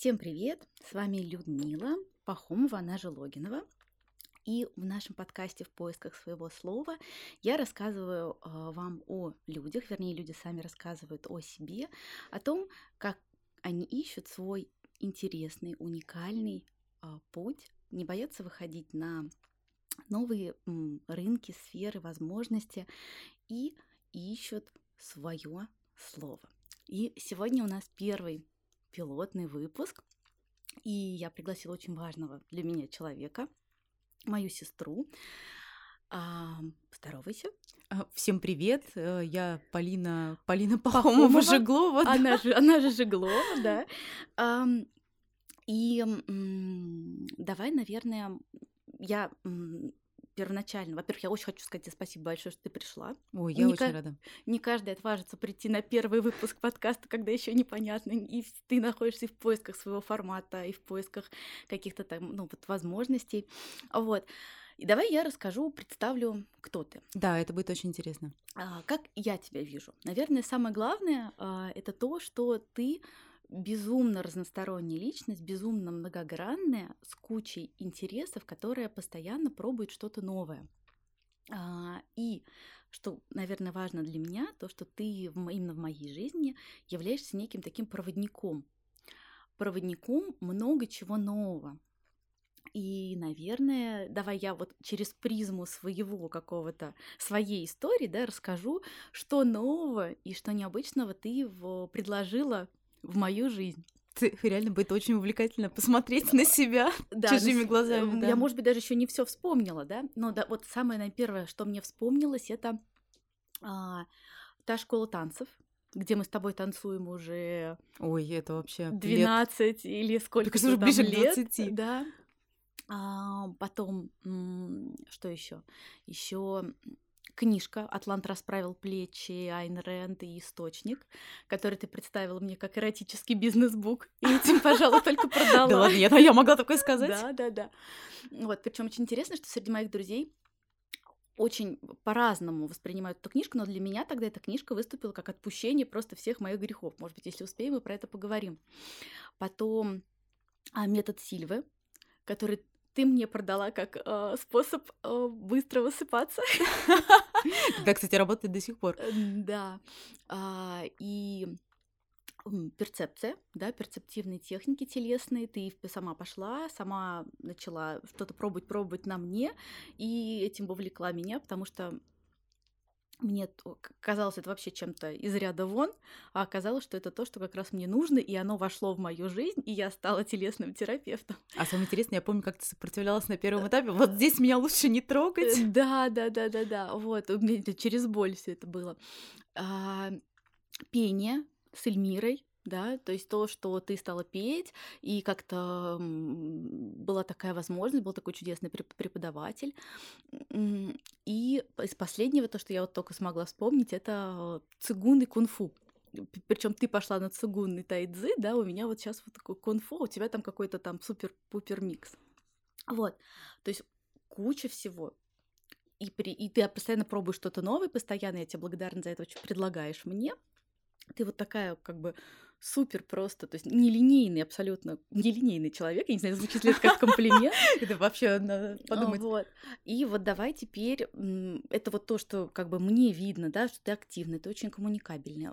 Всем привет! С вами Людмила Пахомова, она же Логинова. И в нашем подкасте «В поисках своего слова» я рассказываю э, вам о людях, вернее, люди сами рассказывают о себе, о том, как они ищут свой интересный, уникальный э, путь, не боятся выходить на новые рынки, сферы, возможности и ищут свое слово. И сегодня у нас первый пилотный выпуск, и я пригласила очень важного для меня человека, мою сестру. А, поздоровайся. А, Всем привет, э, я Полина, Полина Пахомова Жеглова. да. Она же, она же Жеглова, да. Ам, И давай, наверное, я первоначально, во-первых, я очень хочу сказать тебе спасибо большое, что ты пришла. Ой, я Не очень ка- рада. Не каждый отважится прийти на первый выпуск подкаста, когда еще непонятно, и ты находишься и в поисках своего формата, и в поисках каких-то там, ну, вот возможностей. Вот. И давай я расскажу, представлю, кто ты. Да, это будет очень интересно. А, Как я тебя вижу? Наверное, самое главное а, это то, что ты безумно разносторонняя личность, безумно многогранная, с кучей интересов, которая постоянно пробует что-то новое. А, И что, наверное, важно для меня, то, что ты именно в моей жизни являешься неким таким проводником. Проводником много чего нового. И, наверное, давай я вот через призму своего какого-то, своей истории, да, расскажу, что нового и что необычного ты предложила в мою жизнь. Ты- реально будет очень увлекательно посмотреть на себя чужими на глазами. э, да. Я, может быть, даже еще не все вспомнила, да, но да, вот самое, первое, что мне вспомнилось, это а, та школа танцев, где мы с тобой танцуем уже Ой, это вообще лет- 12 или сколько уже там ближе лет, 20. да. А, потом, что еще? Еще книжка «Атлант расправил плечи» Айн Рэнд и «Источник», который ты представила мне как эротический бизнес-бук. И этим, пожалуй, только продала. Да ладно, я могла такое сказать? Да, да, да. Вот, причем очень интересно, что среди моих друзей очень по-разному воспринимают эту книжку, но для меня тогда эта книжка выступила как отпущение просто всех моих грехов. Может быть, если успеем, мы про это поговорим. Потом а, метод Сильвы, который ты мне продала как э, способ э, быстро высыпаться. Да, кстати, работает до сих пор. Э, Да. А, И перцепция, да, перцептивные техники телесные. Ты сама пошла, сама начала что-то пробовать, пробовать на мне, и этим вовлекла меня, потому что мне казалось это вообще чем-то из ряда вон, а оказалось, что это то, что как раз мне нужно, и оно вошло в мою жизнь, и я стала телесным терапевтом. А самое интересное, я помню, как ты сопротивлялась на первом этапе. Вот здесь меня лучше не трогать. Э, Да, да, да, да, да. Вот, у меня через боль все это было. А, пение с Эльмирой, да, то есть то, что ты стала петь, и как-то была такая возможность, был такой чудесный преп- преподаватель. И из последнего, то, что я вот только смогла вспомнить, это цигун и кунг-фу. Причем ты пошла на цигун и тайцзи, да, у меня вот сейчас вот такой кунг-фу, у тебя там какой-то там супер-пупер микс. Вот, то есть куча всего. И, при, и ты постоянно пробуешь что-то новое, постоянно я тебе благодарна за это, очень предлагаешь мне. Ты вот такая как бы супер просто, то есть нелинейный абсолютно, нелинейный человек, я не знаю, звучит ли это как комплимент. Это вообще надо подумать. Вот. И вот давай теперь, это вот то, что как бы мне видно, да, что ты активный, ты очень коммуникабельный.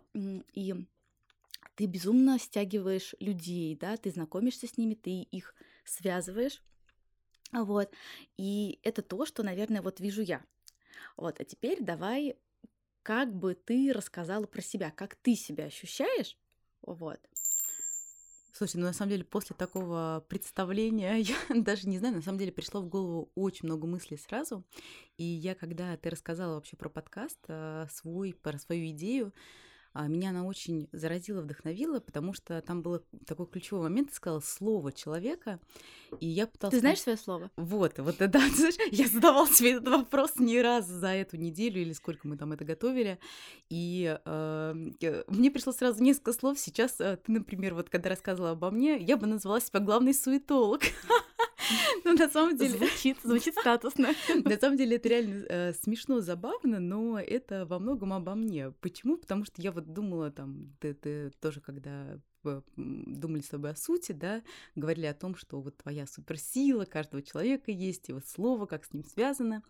И ты безумно стягиваешь людей, да, ты знакомишься с ними, ты их связываешь. Вот. И это то, что, наверное, вот вижу я. Вот. А теперь давай, как бы ты рассказала про себя, как ты себя ощущаешь. Вот. Слушай, ну на самом деле после такого представления я даже не знаю, на самом деле пришло в голову очень много мыслей сразу. И я, когда ты рассказала вообще про подкаст, э, свой, про свою идею, меня она очень заразила, вдохновила, потому что там был такой ключевой момент, ты сказала слово человека, и я пыталась... Ты знаешь свое слово? Вот, вот, да, знаешь, я задавала себе этот вопрос не раз за эту неделю или сколько мы там это готовили, и э, мне пришло сразу несколько слов. Сейчас э, ты, например, вот когда рассказывала обо мне, я бы назвала себя главный суетолог. Ну, на самом деле... Звучит, звучит статусно. На самом деле это реально э, смешно, забавно, но это во многом обо мне. Почему? Потому что я вот думала там, ты, тоже когда думали с тобой о сути, да, говорили о том, что вот твоя суперсила каждого человека есть, и вот слово, как с ним связано.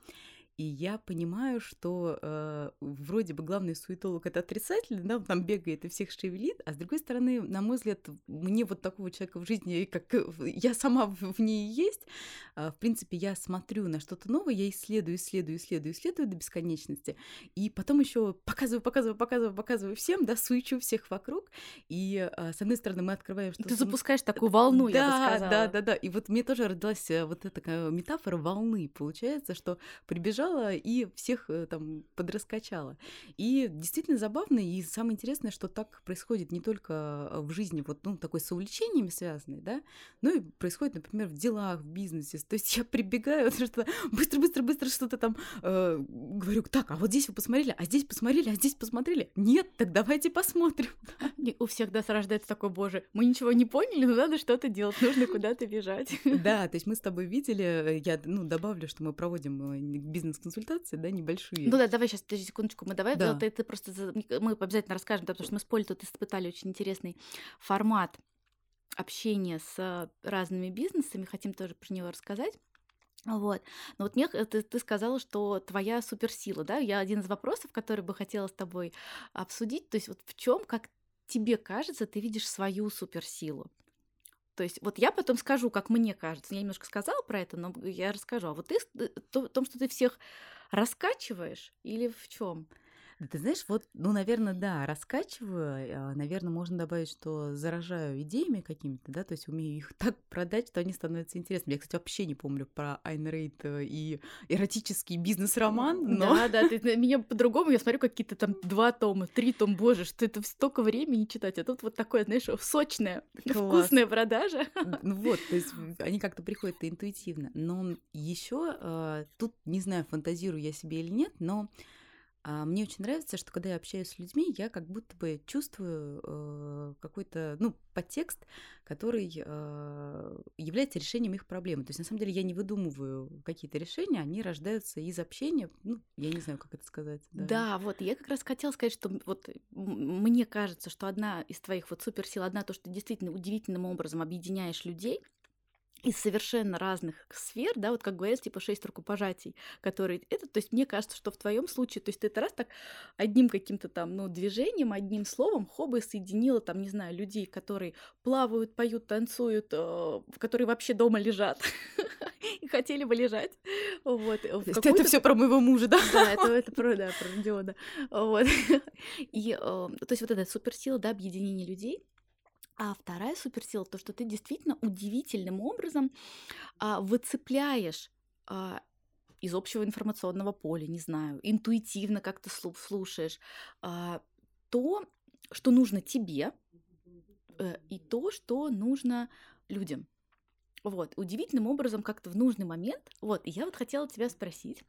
И я понимаю, что э, вроде бы главный суетолог это отрицательный, да, он там бегает и всех шевелит, а с другой стороны, на мой взгляд, мне вот такого человека в жизни, как э, я сама в ней есть, э, в принципе, я смотрю на что-то новое, я исследую, исследую, исследую, исследую до бесконечности, и потом еще показываю, показываю, показываю, показываю всем, да, суечу всех вокруг, и э, с одной стороны мы открываем что-то... Ты запускаешь такую волну, да, я бы сказала. Да, да, да, и вот мне тоже родилась э, вот эта метафора волны, получается, что прибежал побежала и всех э, там подраскачала. И действительно забавно, и самое интересное, что так происходит не только в жизни, вот, ну, такой с увлечениями связанной, да, но и происходит, например, в делах, в бизнесе. То есть я прибегаю, что быстро, быстро, быстро что-то там э, говорю, так, а вот здесь вы посмотрели, а здесь посмотрели, а здесь посмотрели. Нет, так давайте посмотрим. У всех, да, рождается такой, боже, мы ничего не поняли, но надо что-то делать, нужно куда-то бежать. Да, то есть мы с тобой видели, э, я, ну, добавлю, что мы проводим э, бизнес бизнес-консультации, да, небольшие. Ну да, давай сейчас, подожди секундочку, мы давай, да. ты, ты просто, мы обязательно расскажем, да, потому что мы с Полей тут испытали очень интересный формат общения с разными бизнесами, хотим тоже про него рассказать. Вот. Но вот мне ты, ты сказала, что твоя суперсила, да? Я один из вопросов, который бы хотела с тобой обсудить, то есть вот в чем, как тебе кажется, ты видишь свою суперсилу? То есть вот я потом скажу, как мне кажется. Я немножко сказала про это, но я расскажу. А вот ты в том, что ты всех раскачиваешь или в чем? Да ты знаешь, вот, ну, наверное, да, раскачиваю. А, наверное, можно добавить, что заражаю идеями какими-то, да, то есть умею их так продать, что они становятся интересными. Я, кстати, вообще не помню про Айн Рейд э, и эротический бизнес-роман, но... Да, да, ты, меня по-другому, я смотрю какие-то там два тома, три тома, боже, что это столько времени читать, а тут вот такое, знаешь, сочная, Класс. вкусная продажа. Ну вот, то есть они как-то приходят интуитивно. Но еще э, тут, не знаю, фантазирую я себе или нет, но а мне очень нравится, что когда я общаюсь с людьми, я как будто бы чувствую э, какой-то, ну, подтекст, который э, является решением их проблемы. То есть, на самом деле, я не выдумываю какие-то решения, они рождаются из общения. Ну, я не знаю, как это сказать. Да, да вот, я как раз хотела сказать, что вот мне кажется, что одна из твоих вот суперсил, одна то, что ты действительно удивительным образом объединяешь людей, из совершенно разных сфер, да, вот как говорят, типа шесть рукопожатий, которые это, то есть мне кажется, что в твоем случае, то есть ты это раз так одним каким-то там, ну, движением, одним словом хобы соединила там, не знаю, людей, которые плавают, поют, танцуют, э, которые вообще дома лежат и хотели бы лежать, вот. Это все про моего мужа, да? Да, это, это про, да, про Родиона, вот. И, э, то есть вот эта суперсила, да, объединение людей, а вторая суперсила то, что ты действительно удивительным образом а, выцепляешь а, из общего информационного поля, не знаю, интуитивно как-то слушаешь а, то, что нужно тебе, э, и то, что нужно людям. Вот, удивительным образом как-то в нужный момент. Вот, и я вот хотела тебя спросить,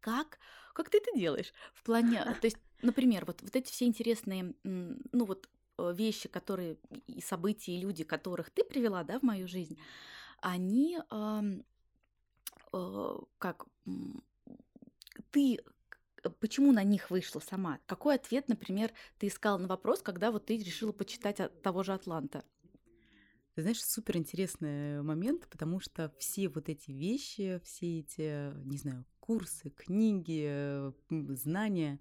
как, как ты это делаешь? В плане, то есть, например, вот, вот эти все интересные, ну вот вещи, которые и события, и люди, которых ты привела, да, в мою жизнь, они э, э, как ты почему на них вышла сама? Какой ответ, например, ты искала на вопрос, когда вот ты решила почитать от того же Атланта? Ты знаешь, супер интересный момент, потому что все вот эти вещи, все эти, не знаю, курсы, книги, знания,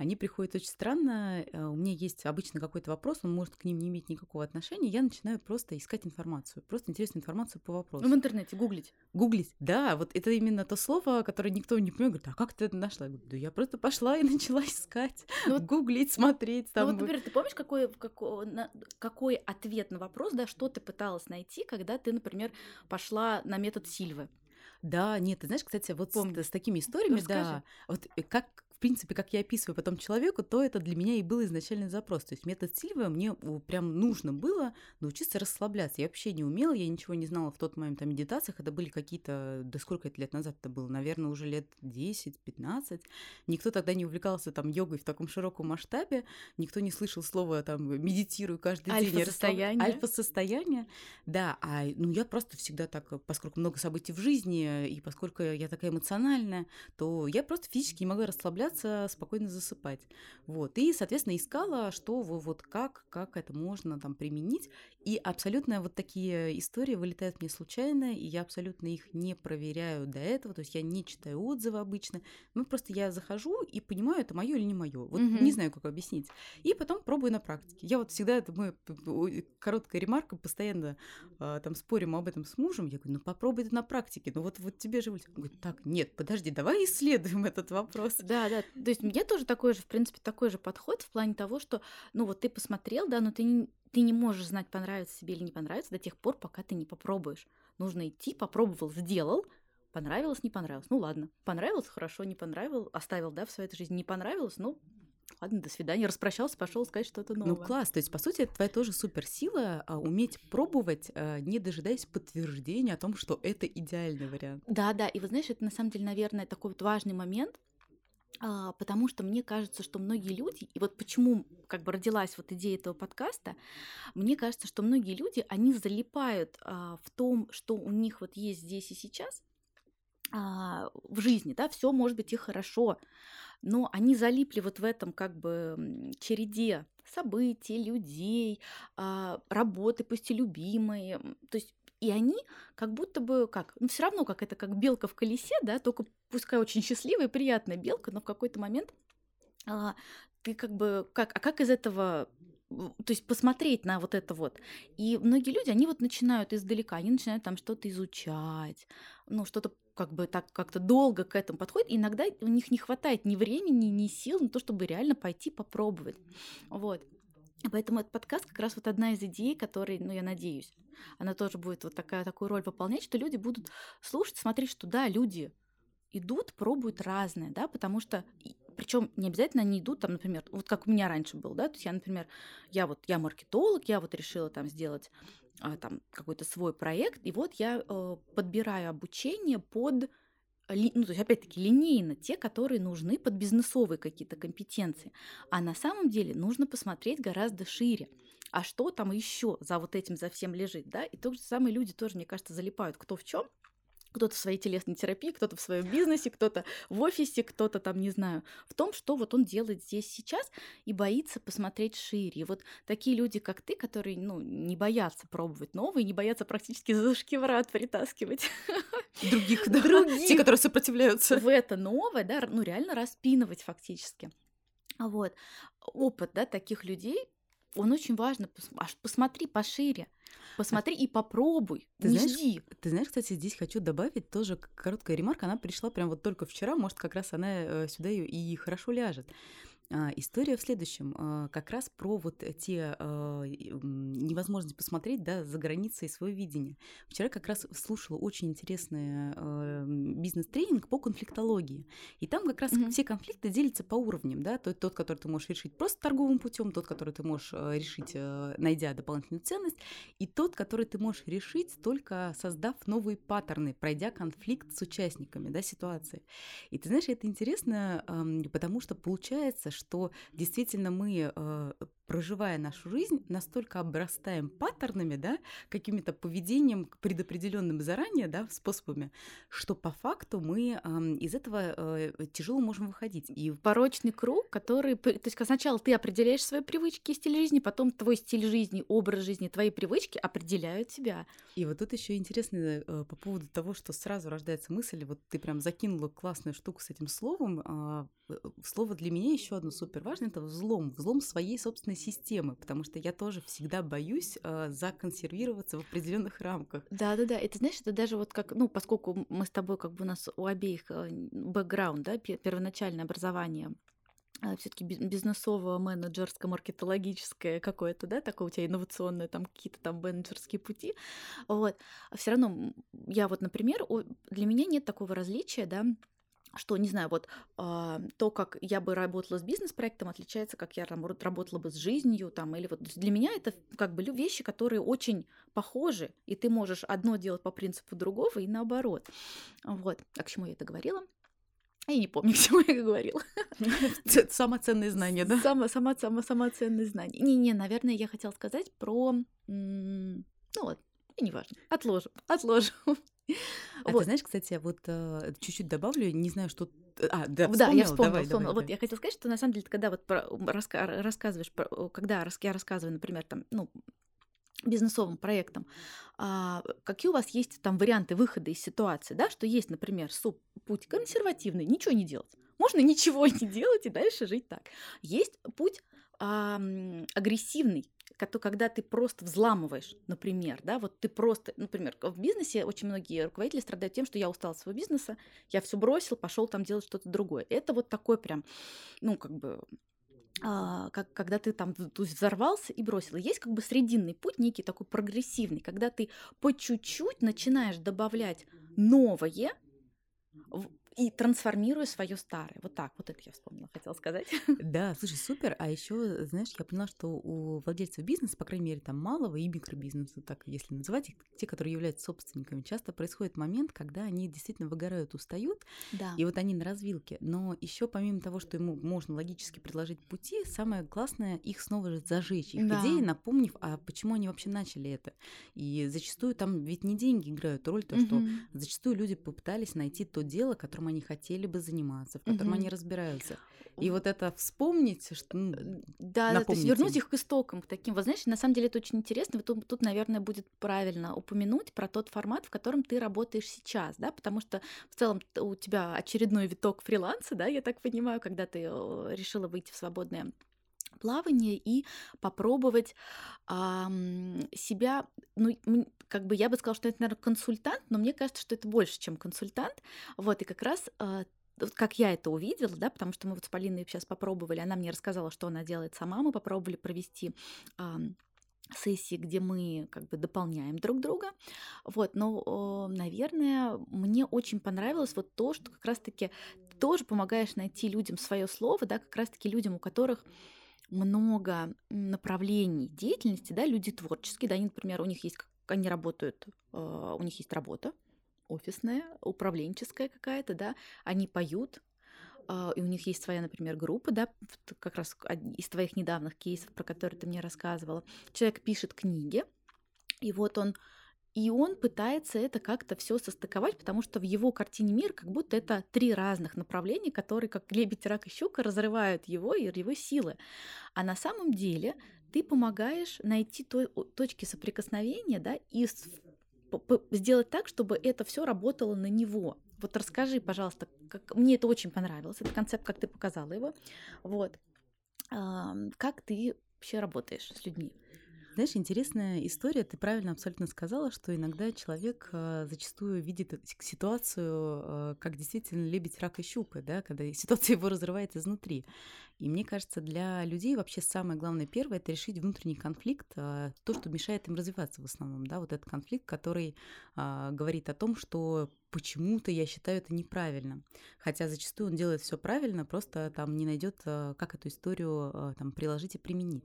они приходят очень странно. Э, у меня есть обычно какой-то вопрос, он может к ним не иметь никакого отношения. Я начинаю просто искать информацию, просто интересную информацию по вопросу. Ну, в интернете гуглить. Гуглить, да, вот это именно то слово, которое никто не понимает. Говорит, а как ты это нашла? Я говорю, да я просто пошла и начала искать, ну, гуглить, смотреть. Ну, там... Ну, вот, например, ты помнишь, какой, какой, на, какой ответ на вопрос, да, что ты пыталась найти, когда ты, например, пошла на метод Сильвы? Да, нет, ты знаешь, кстати, вот с, с такими историями, Расскажи. да, вот э, как принципе, как я описываю потом человеку, то это для меня и был изначальный запрос. То есть метод Сильва мне прям нужно было научиться расслабляться. Я вообще не умела, я ничего не знала в тот момент о медитациях. Это были какие-то, да сколько это лет назад это было? Наверное, уже лет 10-15. Никто тогда не увлекался там йогой в таком широком масштабе. Никто не слышал слова там медитирую каждый день. Альфа-состояние. Альфа-состояние. Да, а ну я просто всегда так, поскольку много событий в жизни, и поскольку я такая эмоциональная, то я просто физически не могла расслабляться, спокойно засыпать. Вот. И, соответственно, искала, что вот как, как это можно там применить. И абсолютно вот такие истории вылетают мне случайно, и я абсолютно их не проверяю до этого, то есть я не читаю отзывы обычно, ну просто я захожу и понимаю, это мое или не мое. Вот угу. не знаю, как объяснить. И потом пробую на практике. Я вот всегда, это мы, короткая ремарка, постоянно а, там спорим об этом с мужем, я говорю, ну попробуй это на практике, ну вот, вот тебе же... Он говорит, так, нет, подожди, давай исследуем этот вопрос. Да, да, то есть мне тоже такой же, в принципе, такой же подход в плане того, что, ну вот ты посмотрел, да, но ты не, ты не можешь знать, понравится себе или не понравится до тех пор, пока ты не попробуешь. Нужно идти, попробовал, сделал, понравилось, не понравилось. Ну ладно, понравилось, хорошо, не понравилось, оставил, да, в своей жизни, не понравилось, ну ладно, до свидания, распрощался, пошел сказать что-то ну, новое. Ну класс, то есть, по сути, это твоя тоже суперсила, а, уметь пробовать, а, не дожидаясь подтверждения о том, что это идеальный вариант. Да, да, и вы знаешь, это на самом деле, наверное, такой вот важный момент, потому что мне кажется, что многие люди, и вот почему как бы родилась вот идея этого подкаста, мне кажется, что многие люди, они залипают а, в том, что у них вот есть здесь и сейчас а, в жизни, да, все может быть и хорошо, но они залипли вот в этом как бы череде событий, людей, а, работы, пусть и любимые, то есть и они как будто бы как, ну все равно как это как белка в колесе, да, только пускай очень счастливая и приятная белка, но в какой-то момент а, ты как бы как, а как из этого то есть посмотреть на вот это вот. И многие люди, они вот начинают издалека, они начинают там что-то изучать, ну, что-то как бы так как-то долго к этому подходит. И иногда у них не хватает ни времени, ни сил на то, чтобы реально пойти попробовать. Вот. Поэтому этот подкаст как раз вот одна из идей, которой, ну, я надеюсь, она тоже будет вот такая, такую роль выполнять, что люди будут слушать, смотреть, что да, люди идут, пробуют разное, да, потому что, причем не обязательно они идут там, например, вот как у меня раньше был, да, то есть я, например, я вот, я маркетолог, я вот решила там сделать а, там какой-то свой проект, и вот я э, подбираю обучение под ну, то есть, опять-таки, линейно те, которые нужны под бизнесовые какие-то компетенции. А на самом деле нужно посмотреть гораздо шире. А что там еще за вот этим, за всем лежит, да? И то же самое люди тоже, мне кажется, залипают кто в чем, кто-то в своей телесной терапии, кто-то в своем бизнесе, кто-то в офисе, кто-то там, не знаю, в том, что вот он делает здесь сейчас и боится посмотреть шире. И вот такие люди, как ты, которые, ну, не боятся пробовать новые, не боятся практически за шкиврат притаскивать других, да, других, те, которые сопротивляются. В это новое, да, ну, реально распинывать фактически. Вот. Опыт, да, таких людей, он очень важно. Посмотри пошире. Посмотри и попробуй. Ты не знаешь, жди. Ты знаешь, кстати, здесь хочу добавить тоже короткая ремарка. Она пришла прям вот только вчера, может, как раз она э, сюда и хорошо ляжет. А, история в следующем, а, как раз про вот те а, невозможность посмотреть да, за границей свое видение. Вчера как раз слушала очень интересный бизнес-тренинг по конфликтологии. И там как раз mm-hmm. все конфликты делятся по уровням. Да? Тот, тот, который ты можешь решить просто торговым путем, тот, который ты можешь решить, найдя дополнительную ценность, и тот, который ты можешь решить, только создав новые паттерны, пройдя конфликт с участниками да, ситуации. И ты знаешь, это интересно, потому что получается, что действительно мы э, проживая нашу жизнь, настолько обрастаем паттернами, да, какими-то поведением предопределенным заранее, да, способами, что по факту мы э, из этого э, тяжело можем выходить. И порочный круг, который, то есть сначала ты определяешь свои привычки и стиль жизни, потом твой стиль жизни, образ жизни, твои привычки определяют тебя. И вот тут еще интересно э, по поводу того, что сразу рождается мысль, вот ты прям закинула классную штуку с этим словом. Э, слово для меня еще одно супер важное это взлом, взлом своей собственной системы, потому что я тоже всегда боюсь э, законсервироваться в определенных рамках. Да, да, да. Это знаешь, это даже вот как, ну, поскольку мы с тобой как бы у нас у обеих э, бэкграунд, да, первоначальное образование э, все-таки бизнесово, менеджерское, маркетологическое какое-то, да, такое у тебя инновационное, там какие-то там менеджерские пути, вот. А все равно я вот, например, для меня нет такого различия, да, что, не знаю, вот э, то, как я бы работала с бизнес-проектом, отличается, как я работала бы с жизнью, там, или вот для меня это как бы вещи, которые очень похожи, и ты можешь одно делать по принципу другого и наоборот. Вот. А к чему я это говорила? Я не помню, к чему я говорила. Самоценные знания, да? Само, само, само, самоценные знания. Не-не, наверное, я хотела сказать про... Ну вот, неважно. Отложим, отложим. А вот. ты знаешь, кстати, вот э, чуть-чуть добавлю, не знаю, что... А, да, вспомнила, да я вспомнила, давай, вспомнила. Давай, вот давай. я хотела сказать, что на самом деле, когда вот про, раска, рассказываешь, про, когда я рассказываю, например, там, ну, бизнесовым проектом, а, какие у вас есть там варианты выхода из ситуации, да, что есть, например, суп, путь консервативный, ничего не делать. Можно ничего не делать и дальше жить так. Есть путь а, агрессивный, когда ты просто взламываешь, например, да, вот ты просто, например, в бизнесе очень многие руководители страдают тем, что я устал от своего бизнеса, я все бросил, пошел там делать что-то другое. Это вот такой прям, ну, как бы а, как, когда ты там взорвался и бросил. Есть как бы срединный путь, некий такой прогрессивный, когда ты по чуть-чуть начинаешь добавлять новое и трансформирую свое старое. Вот так, вот это я вспомнила, хотела сказать. Да, слушай, супер. А еще, знаешь, я поняла, что у владельцев бизнеса, по крайней мере, там малого и микробизнеса, так если называть их, те, которые являются собственниками, часто происходит момент, когда они действительно выгорают, устают, да. и вот они на развилке. Но еще помимо того, что ему можно логически предложить пути, самое классное их снова же зажечь, их да. идеи, напомнив, а почему они вообще начали это. И зачастую там ведь не деньги играют роль, то, угу. что зачастую люди попытались найти то дело, которым они хотели бы заниматься, в котором угу. они разбираются. И вот это вспомнить, что ну, да, да, то есть вернуть их к истокам, к таким. Вот знаешь, на самом деле это очень интересно. Вот тут, тут, наверное, будет правильно упомянуть про тот формат, в котором ты работаешь сейчас, да, потому что в целом у тебя очередной виток фриланса, да, я так понимаю, когда ты решила выйти в свободное плавание и попробовать а, себя, ну, как бы я бы сказала, что это, наверное, консультант, но мне кажется, что это больше, чем консультант. Вот, и как раз а, как я это увидела, да, потому что мы вот с Полиной сейчас попробовали, она мне рассказала, что она делает сама, мы попробовали провести а, сессии, где мы как бы дополняем друг друга. Вот, но, наверное, мне очень понравилось вот то, что как раз-таки тоже помогаешь найти людям свое слово, да, как раз-таки людям, у которых много направлений деятельности, да, люди творческие, да, они, например, у них есть, они работают, а, у них есть работа офисная, управленческая какая-то, да, они поют, а, и у них есть своя, например, группа, да, как раз из твоих недавних кейсов, про которые ты мне рассказывала. Человек пишет книги, и вот он и он пытается это как-то все состыковать, потому что в его картине мира как будто это три разных направления, которые, как лебедь, рак и щука, разрывают его и его силы. А на самом деле ты помогаешь найти то, точки соприкосновения, да, и сделать так, чтобы это все работало на него. Вот расскажи, пожалуйста, как мне это очень понравилось, этот концепт, как ты показала его. Вот. Как ты вообще работаешь с людьми? Знаешь, интересная история. Ты правильно абсолютно сказала, что иногда человек э, зачастую видит ситуацию э, как действительно лебедь, рак и щука, да, когда ситуация его разрывает изнутри. И мне кажется, для людей вообще самое главное первое это решить внутренний конфликт, э, то, что мешает им развиваться в основном, да, вот этот конфликт, который а, говорит о том, что почему-то я считаю это неправильно. Хотя зачастую он делает все правильно, просто там не найдет, как эту историю там приложить и применить.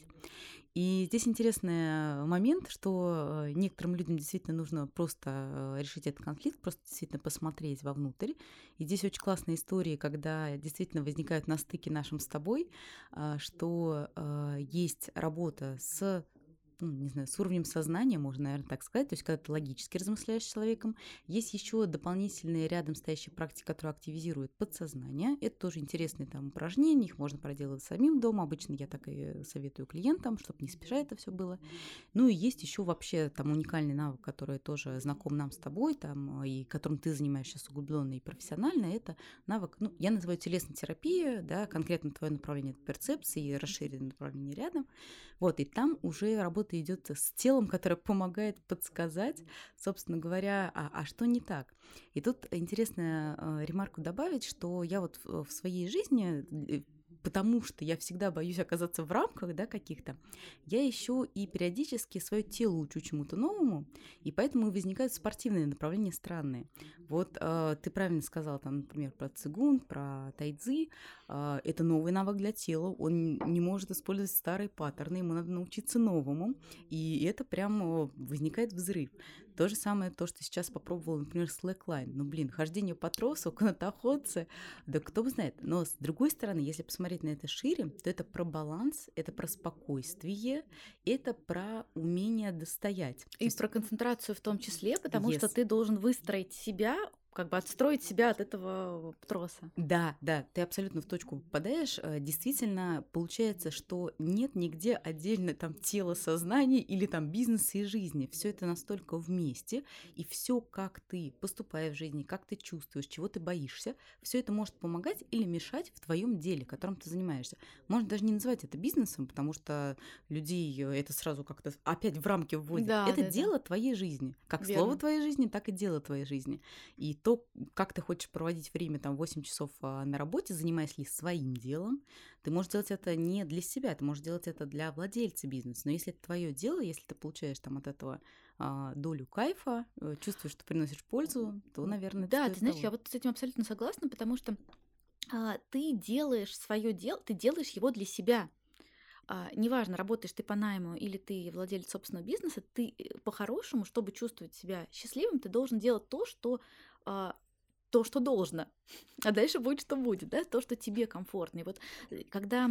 И здесь интересный момент, что некоторым людям действительно нужно просто решить этот конфликт, просто действительно посмотреть вовнутрь. И здесь очень классные истории, когда действительно возникают на стыке нашим с тобой, а, что э, есть работа с ну, не знаю, с уровнем сознания, можно, наверное, так сказать, то есть когда ты логически размышляешь с человеком. Есть еще дополнительные рядом стоящие практики, которые активизируют подсознание. Это тоже интересные там упражнения, их можно проделывать самим дома. Обычно я так и советую клиентам, чтобы не спеша это все было. Ну и есть еще вообще там уникальный навык, который тоже знаком нам с тобой, там, и которым ты занимаешься углубленно и профессионально, это навык, ну, я называю телесной терапией, да, конкретно твое направление перцепции и расширенное направление рядом. Вот, и там уже работа идет с телом, которое помогает подсказать, собственно говоря, а, а что не так. И тут интересная э, ремарку добавить, что я вот в своей жизни потому что я всегда боюсь оказаться в рамках, да, каких-то, я еще и периодически свое тело учу чему-то новому, и поэтому возникают спортивные направления странные. Вот э, ты правильно сказал, там, например, про цигун, про тайцзи. Э, это новый навык для тела, он не может использовать старые паттерны, ему надо научиться новому, и это прям возникает взрыв. То же самое, то, что сейчас попробовала, например, slackline. Ну, блин, хождение по тросу, канатоходцы, да кто бы знает. Но с другой стороны, если посмотреть на это шире, то это про баланс, это про спокойствие, это про умение достоять. И про концентрацию в том числе, потому yes. что ты должен выстроить себя как бы отстроить себя от этого троса. Да, да, ты абсолютно в точку попадаешь. Э, действительно, получается, что нет нигде отдельно там тело, сознание или там бизнеса и жизни. Все это настолько вместе, и все, как ты поступаешь в жизни, как ты чувствуешь, чего ты боишься, все это может помогать или мешать в твоем деле, которым ты занимаешься. Можно даже не называть это бизнесом, потому что людей э, это сразу как-то опять в рамки вводит. Да, это да, дело да. твоей жизни. Как Верно. слово твоей жизни, так и дело твоей жизни. И то, как ты хочешь проводить время, там, 8 часов а, на работе, занимаясь ли своим делом, ты можешь делать это не для себя, ты можешь делать это для владельца бизнеса. Но если это твое дело, если ты получаешь там от этого а, долю кайфа, э, чувствуешь, что приносишь пользу, то, наверное, да, ты знаешь, того. я вот с этим абсолютно согласна, потому что а, ты делаешь свое дело, ты делаешь его для себя. А, неважно, работаешь ты по найму или ты владелец собственного бизнеса, ты э, по-хорошему, чтобы чувствовать себя счастливым, ты должен делать то, что а, то, что должно, а дальше будет, что будет, да, то, что тебе комфортно. И вот э, когда,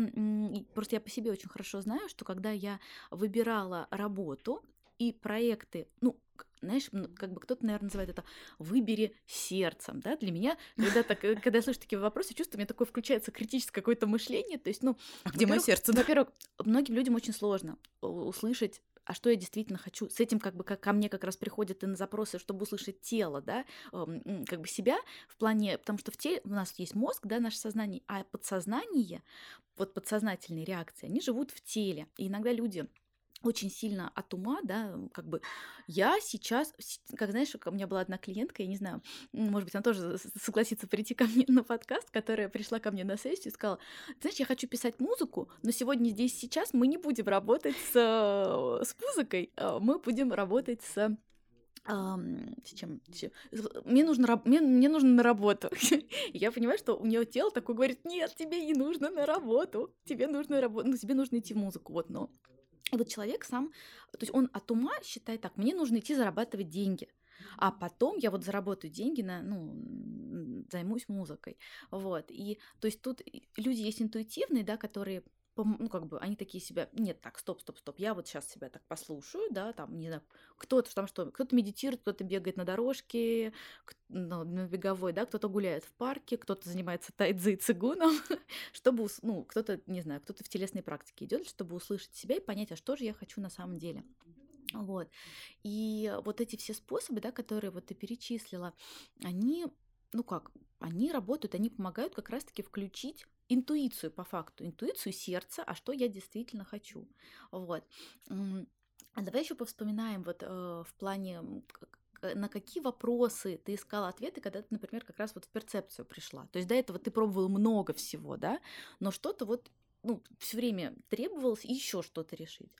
просто я по себе очень хорошо знаю, что когда я выбирала работу и проекты, ну, знаешь, как бы кто-то, наверное, называет это «выбери сердцем», да, для меня, когда, так, э, когда я слышу такие вопросы, чувствую, у меня такое включается критическое какое-то мышление, то есть, ну... А где мое сердце? Во-первых, многим людям очень сложно услышать а что я действительно хочу. С этим как бы как ко мне как раз приходят и на запросы, чтобы услышать тело, да, как бы себя в плане, потому что в теле у нас есть мозг, да, наше сознание, а подсознание, вот подсознательные реакции, они живут в теле. И иногда люди очень сильно от ума, да, как бы. Я сейчас, как знаешь, у меня была одна клиентка, я не знаю, может быть, она тоже согласится прийти ко мне на подкаст, которая пришла ко мне на сессию и сказала, знаешь, я хочу писать музыку, но сегодня здесь сейчас мы не будем работать с, с музыкой, а мы будем работать с с чем, мне нужно мне, мне нужно на работу я понимаю что у нее тело такое говорит нет тебе не нужно на работу тебе нужно работать ну тебе нужно идти в музыку вот но и вот человек сам, то есть он от ума считает так, мне нужно идти зарабатывать деньги, а потом я вот заработаю деньги на, ну, займусь музыкой, вот. И то есть тут люди есть интуитивные, да, которые ну, как бы, они такие себя, нет, так, стоп, стоп, стоп, я вот сейчас себя так послушаю, да, там, не знаю, кто-то там что, кто-то медитирует, кто-то бегает на дорожке, ну, на беговой, да, кто-то гуляет в парке, кто-то занимается тайцзи и цигуном, чтобы, ну, кто-то, не знаю, кто-то в телесной практике идет, чтобы услышать себя и понять, а что же я хочу на самом деле. Вот. И вот эти все способы, да, которые вот ты перечислила, они, ну как, они работают, они помогают как раз-таки включить интуицию по факту, интуицию сердца, а что я действительно хочу. Вот. А давай еще повспоминаем вот э, в плане на какие вопросы ты искала ответы, когда ты, например, как раз вот в перцепцию пришла. То есть до этого ты пробовала много всего, да, но что-то вот ну, все время требовалось еще что-то решить.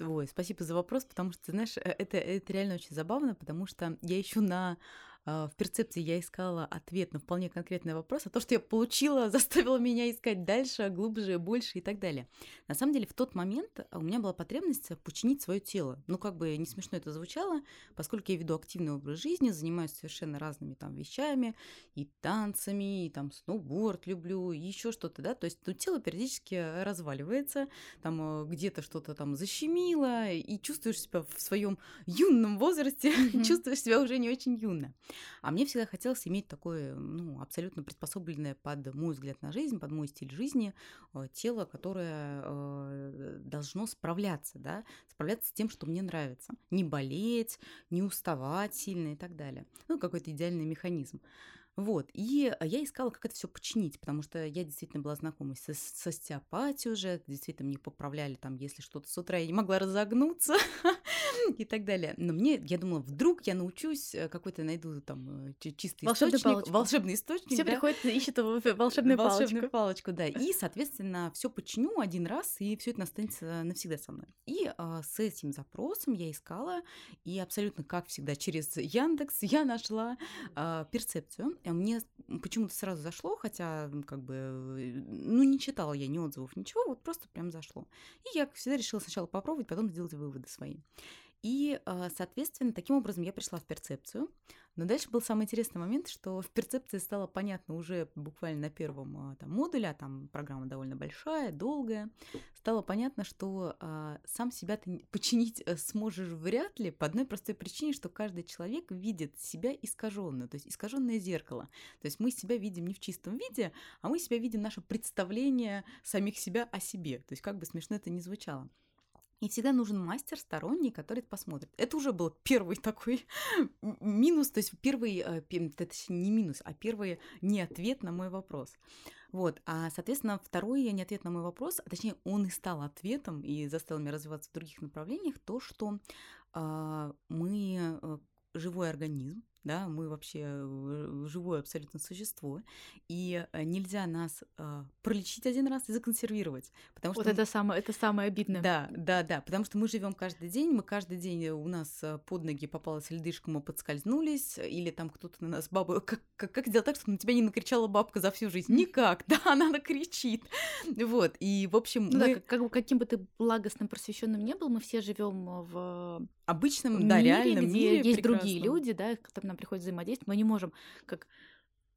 Ой, спасибо за вопрос, потому что, знаешь, э, это, это реально очень забавно, потому что я еще на в перцепции я искала ответ на вполне конкретный вопрос, а то, что я получила, заставило меня искать дальше, глубже, больше и так далее. На самом деле, в тот момент у меня была потребность починить свое тело. Ну, как бы не смешно это звучало, поскольку я веду активный образ жизни, занимаюсь совершенно разными там вещами, и танцами, и там сноуборд люблю, и еще что-то, да, то есть ну, тело периодически разваливается, там э, где-то что-то там защемило, и чувствуешь себя в своем юном возрасте, чувствуешь себя уже не очень юно. А мне всегда хотелось иметь такое, ну, абсолютно приспособленное под мой взгляд на жизнь, под мой стиль жизни, э, тело, которое э, должно справляться, да, справляться с тем, что мне нравится. Не болеть, не уставать сильно и так далее. Ну, какой-то идеальный механизм. Вот, и я искала, как это все починить, потому что я действительно была знакома с, с остеопатией уже, действительно мне поправляли там, если что-то с утра я не могла разогнуться, и так далее. Но мне, я думала, вдруг я научусь, э, какой-то найду там э, чистый Волшебную источник, палочку. волшебный источник, Все да, приходят, ищут волшебную волшебную волшебную палочку. палочку, да. И, соответственно, все починю один раз, и все это останется навсегда со мной. И а, с этим запросом я искала, и абсолютно, как всегда, через Яндекс я нашла а, перцепцию. А Мне почему-то сразу зашло, хотя, как бы, ну, не читала я ни отзывов, ничего, вот просто прям зашло. И я, всегда, решила сначала попробовать, потом сделать выводы свои. И, а, соответственно, таким образом я пришла в перцепцию. Но дальше был самый интересный момент, что в перцепции стало понятно уже буквально на первом а, там, модуле, а там программа довольно большая, долгая, стало понятно, что а, сам себя ты починить э, сможешь вряд ли по одной простой причине, что каждый человек видит себя искаженно, то есть искаженное зеркало. То есть мы себя видим не в чистом виде, а мы себя видим наше представление самих себя о себе. То есть как бы смешно это ни звучало. И всегда нужен мастер сторонний, который это посмотрит. Это уже был первый такой минус, то есть первый, э, точнее, не минус, а первый не ответ на мой вопрос. Вот, а, соответственно, второй не ответ на мой вопрос, а точнее, он и стал ответом и заставил меня развиваться в других направлениях, то, что а, мы э, живой организм, да, мы вообще живое абсолютно существо, и э, нельзя нас э, пролечить один раз и законсервировать, потому Вот что это самое, это самое обидное. да, да, да, потому что мы живем каждый день, мы каждый день э, у нас э, под ноги попалась льдышка, мы подскользнулись, или там кто-то на нас баба, как, как, как сделать так, чтобы на тебя не накричала бабка за всю жизнь? Никак, да, она накричит, вот, и в общем Ну да, мы как, как бы каким бы ты благостным, просвещенным не был, мы все живем в обычном, да, мире, реальном где мире есть другие прекрасном. люди, да, которым нам приходится взаимодействовать. Мы не можем как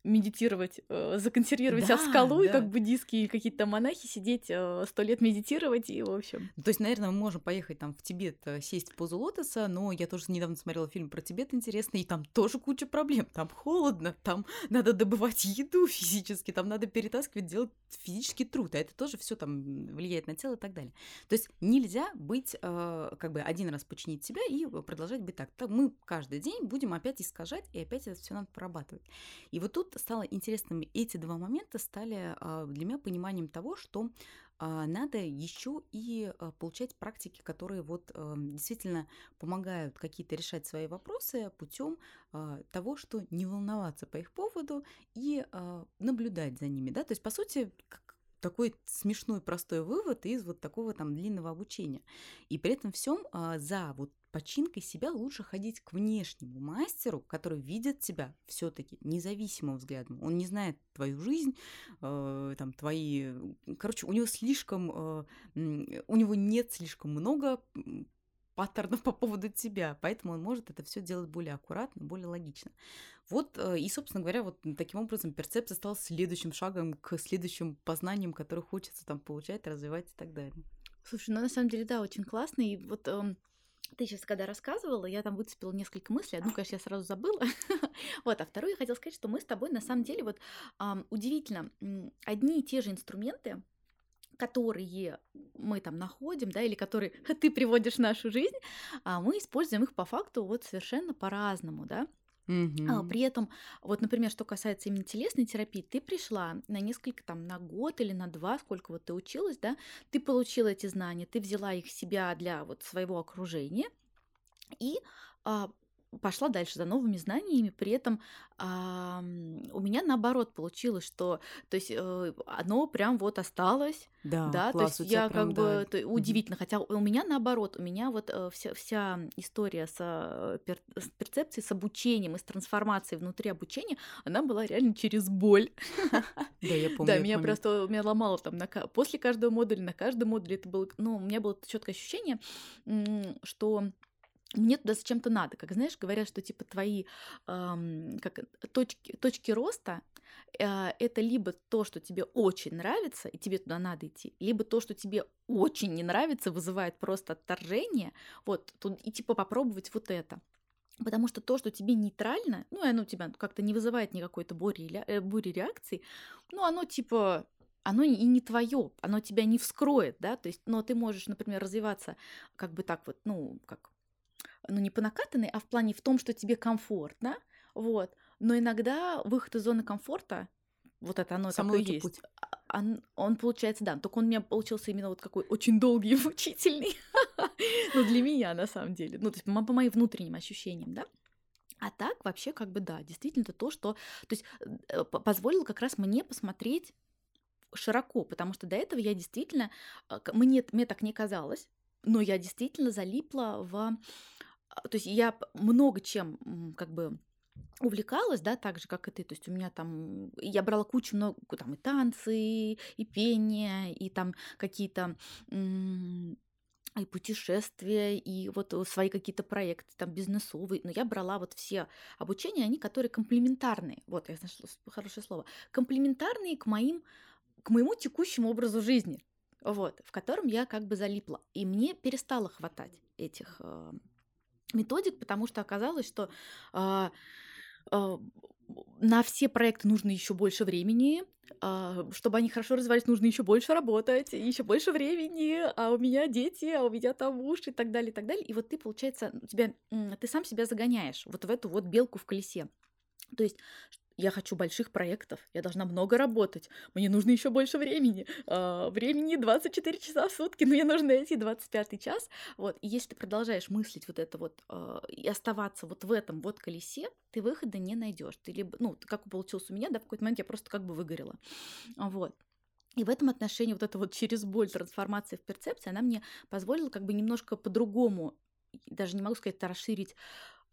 медитировать, э, законсервировать Да, скалу, и да. как буддийские какие-то монахи сидеть э, сто лет медитировать, и, в общем... То есть, наверное, мы можем поехать там в Тибет, э, сесть в позу лотоса, но я тоже недавно смотрела фильм про Тибет интересный, и там тоже куча проблем. Там холодно, там надо добывать еду физически, там надо перетаскивать, делать физический труд, а это тоже все там влияет на тело и так далее. То есть нельзя быть, э, как бы один раз починить себя и продолжать быть так. Так мы каждый день будем опять искажать, и опять это все надо прорабатывать. И вот тут стало интересным, эти два момента стали а, для меня пониманием того, что а, надо еще и а, получать практики, которые вот действительно помогают какие-то решать свои вопросы путем того, что не волноваться по их поводу и наблюдать за ними, да, то есть по сути такой смешной простой вывод из вот такого там длинного обучения. И при этом всем за вот починкой себя лучше ходить к внешнему мастеру, который видит тебя все-таки независимым взглядом. Он не знает твою жизнь, э, там твои, короче, у него слишком, э, у него нет слишком много паттернов по поводу тебя, поэтому он может это все делать более аккуратно, более логично. Вот, э, и, собственно говоря, вот таким образом перцепция стала следующим шагом к следующим познаниям, которые хочется там получать, развивать и так далее. Слушай, ну на самом деле, да, очень классно. И вот эм, ты сейчас, когда рассказывала, я там выцепила несколько мыслей. Одну, конечно, я сразу забыла. вот, а вторую я хотела сказать, что мы с тобой на самом деле вот удивительно одни и те же инструменты, которые мы там находим, да, или которые ты приводишь в нашу жизнь, а мы используем их по факту вот совершенно по-разному, да. А, Мгм. При этом, вот, например, что касается именно телесной терапии, ты пришла на несколько, там, на год или на два, сколько вот ты училась, да, ты получила эти знания, ты взяла их себя для вот своего окружения и а, пошла дальше за новыми знаниями. При этом а, у меня наоборот получилось, что, то есть, э, оно прям вот осталось, Да, да, то класс, есть у тебя я прям, как да, бы то- удивительно, хотя у меня наоборот, у меня вот э, вся, вся история с, э, пер- с перцепцией, с обучением и с трансформацией внутри обучения, она была реально через боль. Да, я помню Да, меня просто меня ломало там на, после каждого модуля, на каждом модуле это было, ну, у меня было четкое ощущение, что мне туда зачем-то надо. Как знаешь, говорят, что типа твои ам, как, точки, точки роста э, это либо то, что тебе очень нравится, и тебе туда надо идти, либо то, что тебе очень не нравится, вызывает просто отторжение, вот, тут, и типа попробовать вот это. Потому что то, что тебе нейтрально, ну, оно у тебя как-то не вызывает никакой-то бури, э, бури реакций, ну, оно типа оно и не твое, оно тебя не вскроет, да, то есть, но ты можешь, например, развиваться как бы так вот, ну, как, ну, не по накатанной, а в плане в том, что тебе комфортно, вот, но иногда выход из зоны комфорта, вот это оно Самый такое есть, путь. а- он, он получается, да, только он у меня получился именно вот какой очень долгий и мучительный. Ну, для меня, на самом деле. Ну, то есть по моим внутренним ощущениям, да. А так вообще как бы да, действительно это то, что то есть э, позволило как раз мне посмотреть широко, потому что до этого я действительно, а, мне, мне так не казалось, но я действительно залипла в... То есть я много чем как бы увлекалась, да, так же, как и ты. То есть у меня там, я брала кучу много, там и танцы, и пение, и там какие-то и путешествия, и вот э, свои какие-то проекты, там, бизнесовые. Но я брала вот все обучения, они, которые комплементарные. Вот, я нашла хорошее слово. Комплементарные к моим, к моему текущему образу жизни. Вот, в котором я как бы залипла. И мне перестало хватать этих э, методик, потому что оказалось, что э, э, на все проекты нужно еще больше времени, а, чтобы они хорошо развивались, нужно еще больше работать, еще больше времени, а у меня дети, а у меня там муж и так далее, и так далее. И вот ты, получается, тебя, ты сам себя загоняешь вот в эту вот белку в колесе. То есть я хочу больших проектов, я должна много работать, мне нужно еще больше времени. А, времени 24 часа в сутки, но мне нужно найти 25 час. Вот. И если ты продолжаешь мыслить вот это вот а, и оставаться вот в этом вот колесе, ты выхода не найдешь. Ты либо, ну, как получилось у меня, да, в какой-то момент я просто как бы выгорела. Вот. И в этом отношении вот это вот через боль трансформация в перцепции, она мне позволила как бы немножко по-другому, даже не могу сказать, расширить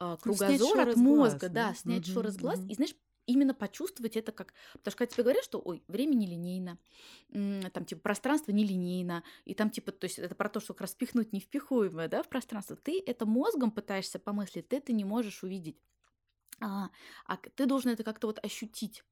э, кругозор от мозга, глаз, да, да, снять угу, шоры с глаз. Угу. И знаешь, именно почувствовать это как... Потому что когда тебе говорят, что, ой, время нелинейно, там, типа, пространство нелинейно, и там, типа, то есть это про то, что как раз пихнуть невпихуемое, да, в пространство, ты это мозгом пытаешься помыслить, ты это не можешь увидеть. А, а ты должен это как-то вот ощутить.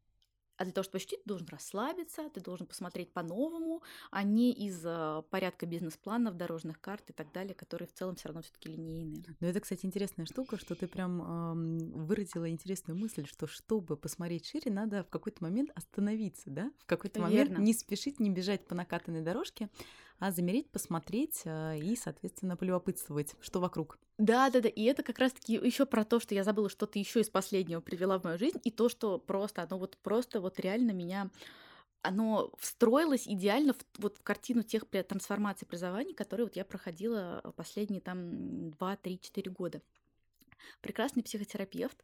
А для того, чтобы ощутить, ты должен расслабиться, ты должен посмотреть по-новому, а не из э, порядка бизнес-планов, дорожных карт и так далее, которые в целом все равно все-таки линейные. Но это, кстати, интересная штука, что ты прям эм, выразила интересную мысль, что чтобы посмотреть шире, надо в какой-то момент остановиться, да? В какой-то момент Верно. не спешить, не бежать по накатанной дорожке, а замереть, посмотреть э, и, соответственно, полюбопытствовать, что вокруг. Да, да, да. И это как раз-таки еще про то, что я забыла что-то еще из последнего привела в мою жизнь, и то, что просто оно вот просто вот реально меня оно встроилось идеально в, вот в картину тех трансформаций образования, которые вот я проходила последние там 2, 3, 4 года. Прекрасный психотерапевт,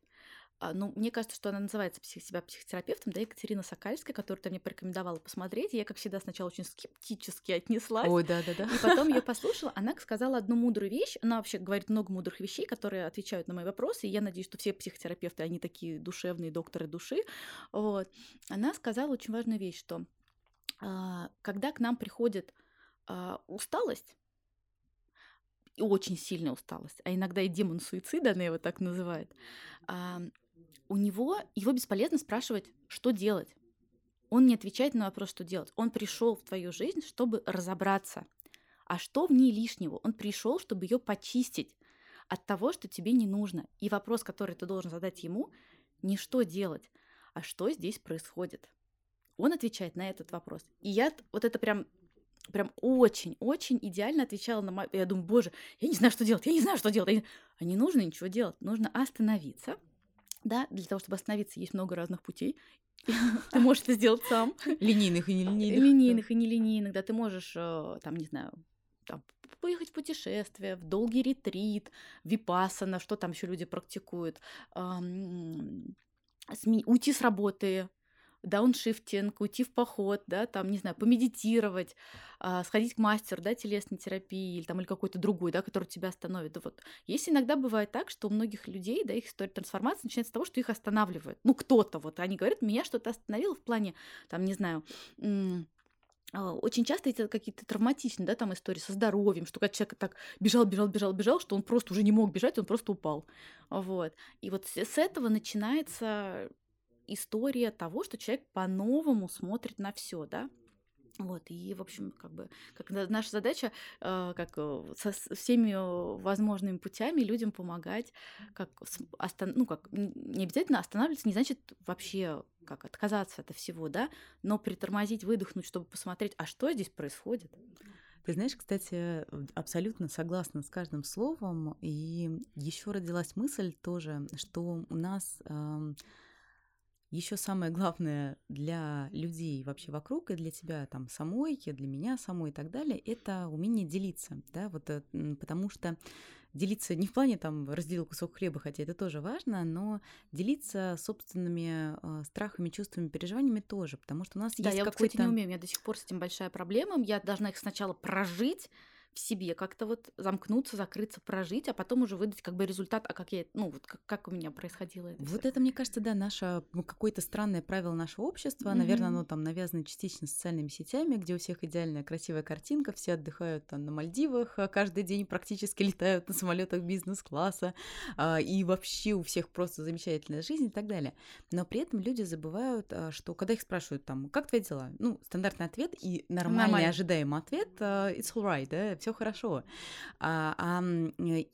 ну, мне кажется, что она называется псих, себя психотерапевтом, да, Екатерина Сокальская, которую ты мне порекомендовала посмотреть. Я, как всегда, сначала очень скептически отнеслась. Ой, да-да-да. И потом ее послушала. Она сказала одну мудрую вещь. Она вообще говорит много мудрых вещей, которые отвечают на мои вопросы. И я надеюсь, что все психотерапевты, они такие душевные докторы души. Вот. Она сказала очень важную вещь, что а, когда к нам приходит а, усталость, очень сильная усталость, а иногда и демон суицида, она его так называет, у него, его бесполезно спрашивать, что делать. Он не отвечает на вопрос, что делать. Он пришел в твою жизнь, чтобы разобраться. А что в ней лишнего? Он пришел, чтобы ее почистить от того, что тебе не нужно. И вопрос, который ты должен задать ему, не что делать, а что здесь происходит. Он отвечает на этот вопрос. И я вот это прям прям очень-очень идеально отвечала на мой... Я думаю, боже, я не знаю, что делать, я не знаю, что делать. А не нужно ничего делать, нужно остановиться, да, для того, чтобы остановиться, есть много разных путей. Ты можешь это сделать сам. Линейных и нелинейных. Линейных и нелинейных, да. Ты можешь, э, там, не знаю, там, поехать в путешествие, в долгий ретрит, випасана, что там еще люди практикуют, уйти с работы, дауншифтинг, уйти в поход, да, там, не знаю, помедитировать, а, сходить к мастеру, да, телесной терапии или там или какой-то другой, да, который тебя остановит. Да, вот. Есть иногда бывает так, что у многих людей, да, их история трансформации начинается с того, что их останавливает. Ну, кто-то, вот, они говорят, меня что-то остановило в плане, там, не знаю, а, очень часто это какие-то травматичные, да, там истории со здоровьем, что когда человек так бежал, бежал, бежал, бежал, что он просто уже не мог бежать, он просто упал. Вот. И вот с этого начинается история того, что человек по-новому смотрит на все, да. Вот, и, в общем, как бы, как наша задача, э, как э, со всеми возможными путями людям помогать, как, ну, как, не обязательно останавливаться, не значит вообще как отказаться от всего, да, но притормозить, выдохнуть, чтобы посмотреть, а что здесь происходит. Ты знаешь, кстати, абсолютно согласна с каждым словом, и еще родилась мысль тоже, что у нас э, Еще самое главное для людей вообще вокруг и для тебя там самой, и для меня самой и так далее, это умение делиться, да, вот э, потому что делиться не в плане там разделил кусок хлеба, хотя это тоже важно, но делиться собственными э, страхами, чувствами, переживаниями тоже, потому что у нас да, есть я, какой-то... кстати, не умею, у меня до сих пор с этим большая проблема, я должна их сначала прожить, в себе как-то вот замкнуться, закрыться, прожить, а потом уже выдать как бы результат, а как я, ну вот как, как у меня происходило это. Вот всё. это, мне кажется, да, наше какое-то странное правило нашего общества, mm-hmm. наверное, оно там навязано частично социальными сетями, где у всех идеальная красивая картинка, все отдыхают там на Мальдивах, а каждый день практически летают на самолетах бизнес-класса, а, и вообще у всех просто замечательная жизнь и так далее. Но при этом люди забывают, а, что когда их спрашивают там, как твои дела, ну стандартный ответ и нормальный Нормально. ожидаемый ответ, it's alright, да, все хорошо. А, а,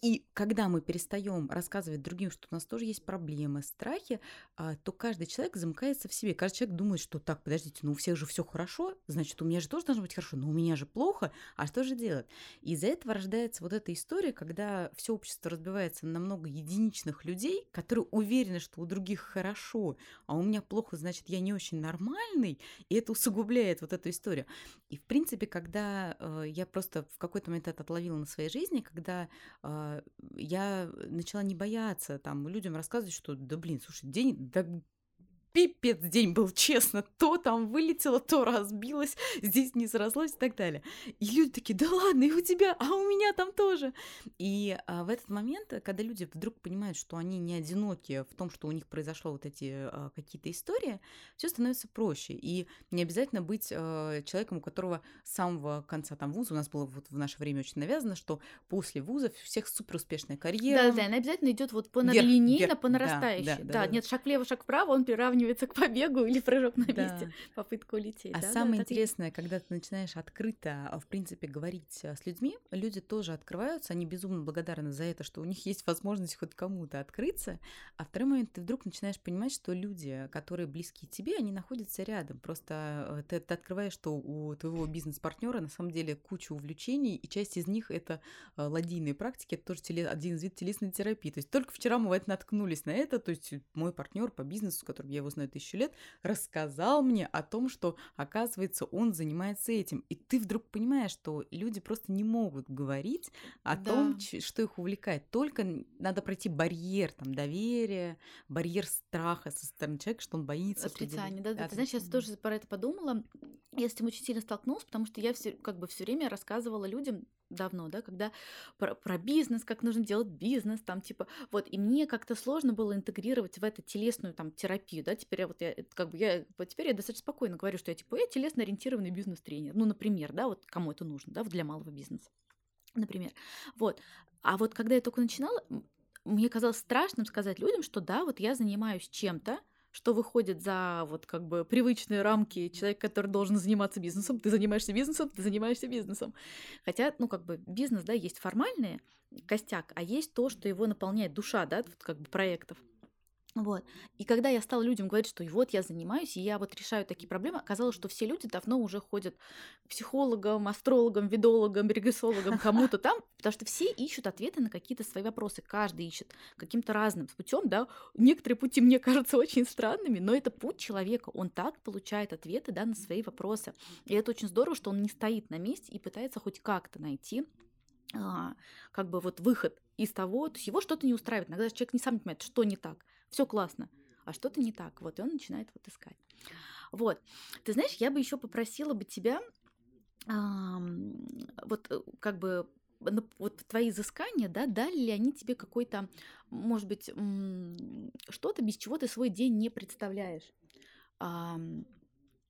и когда мы перестаем рассказывать другим, что у нас тоже есть проблемы, страхи, а, то каждый человек замыкается в себе. Каждый человек думает, что так, подождите, ну у всех же все хорошо, значит, у меня же тоже должно быть хорошо, но у меня же плохо, а что же делать? Из-за этого рождается вот эта история, когда все общество разбивается на много единичных людей, которые уверены, что у других хорошо, а у меня плохо, значит, я не очень нормальный, и это усугубляет вот эту историю. И, в принципе, когда э, я просто в какой-то момент это отловила на своей жизни, когда э, я начала не бояться там людям рассказывать, что да блин, слушай, день, да пипец день был, честно. То там вылетело, то разбилось, здесь не срослось и так далее. И люди такие, да ладно, и у тебя, а у меня там тоже. И а, в этот момент, когда люди вдруг понимают, что они не одиноки в том, что у них произошло вот эти а, какие-то истории, все становится проще. И не обязательно быть а, человеком, у которого с самого конца там вуза, у нас было вот в наше время очень навязано, что после вуза у всех супер успешная карьера. Да, да, она обязательно идет вот по вверх, линейно, вверх, по нарастающей. Да, да, да, да, да, нет, шаг влево, шаг вправо, он приравнивает приравнивается к побегу или прыжок на месте, да. попытка улететь. А да, самое да, интересное, так... когда ты начинаешь открыто, а, в принципе, говорить а, с людьми, люди тоже открываются, они безумно благодарны за это, что у них есть возможность хоть кому-то открыться. А второй момент, ты вдруг начинаешь понимать, что люди, которые близки тебе, они находятся рядом. Просто а, ты, ты открываешь, что у твоего бизнес-партнера на самом деле куча увлечений, и часть из них это ладийные практики, это тоже теле, один из видов телесной терапии. То есть только вчера мы в это наткнулись на это, то есть мой партнер по бизнесу, с которым я его знаю тысячу лет, рассказал мне о том, что, оказывается, он занимается этим. И ты вдруг понимаешь, что люди просто не могут говорить о да. том, что их увлекает. Только надо пройти барьер там, доверия, барьер страха со стороны человека, что он боится. Отрицание, да, да. Ты знаешь, я тоже про это подумала. Я с этим очень сильно столкнулась, потому что я все, как бы все время рассказывала людям давно, да, когда про, про бизнес, как нужно делать бизнес, там, типа, вот, и мне как-то сложно было интегрировать в это телесную, там, терапию, да, теперь я вот, я, как бы, я, вот теперь я достаточно спокойно говорю, что я, типа, я телесно-ориентированный бизнес-тренер, ну, например, да, вот, кому это нужно, да, вот для малого бизнеса, например, вот, а вот когда я только начинала, мне казалось страшным сказать людям, что да, вот я занимаюсь чем-то, что выходит за вот как бы привычные рамки человек, который должен заниматься бизнесом. Ты занимаешься бизнесом, ты занимаешься бизнесом. Хотя, ну, как бы бизнес, да, есть формальные костяк, а есть то, что его наполняет душа, да, вот как бы проектов. Вот. И когда я стала людям говорить, что вот я занимаюсь, и я вот решаю такие проблемы, оказалось, что все люди давно уже ходят психологам, астрологам, видологам, регрессологам, кому-то там, потому что все ищут ответы на какие-то свои вопросы. Каждый ищет каким-то разным путем, да. Некоторые пути мне кажутся очень странными, но это путь человека. Он так получает ответы, да, на свои вопросы. И это очень здорово, что он не стоит на месте и пытается хоть как-то найти а, как бы вот выход из того, то есть его что-то не устраивает. Иногда человек не сам понимает, что не так все классно, а что-то не так. Вот, и он начинает вот искать. Вот. Ты знаешь, я бы еще попросила бы тебя вот э, как бы вот твои изыскания, да, дали ли они тебе какой-то, может быть, что-то, без чего ты свой день не представляешь?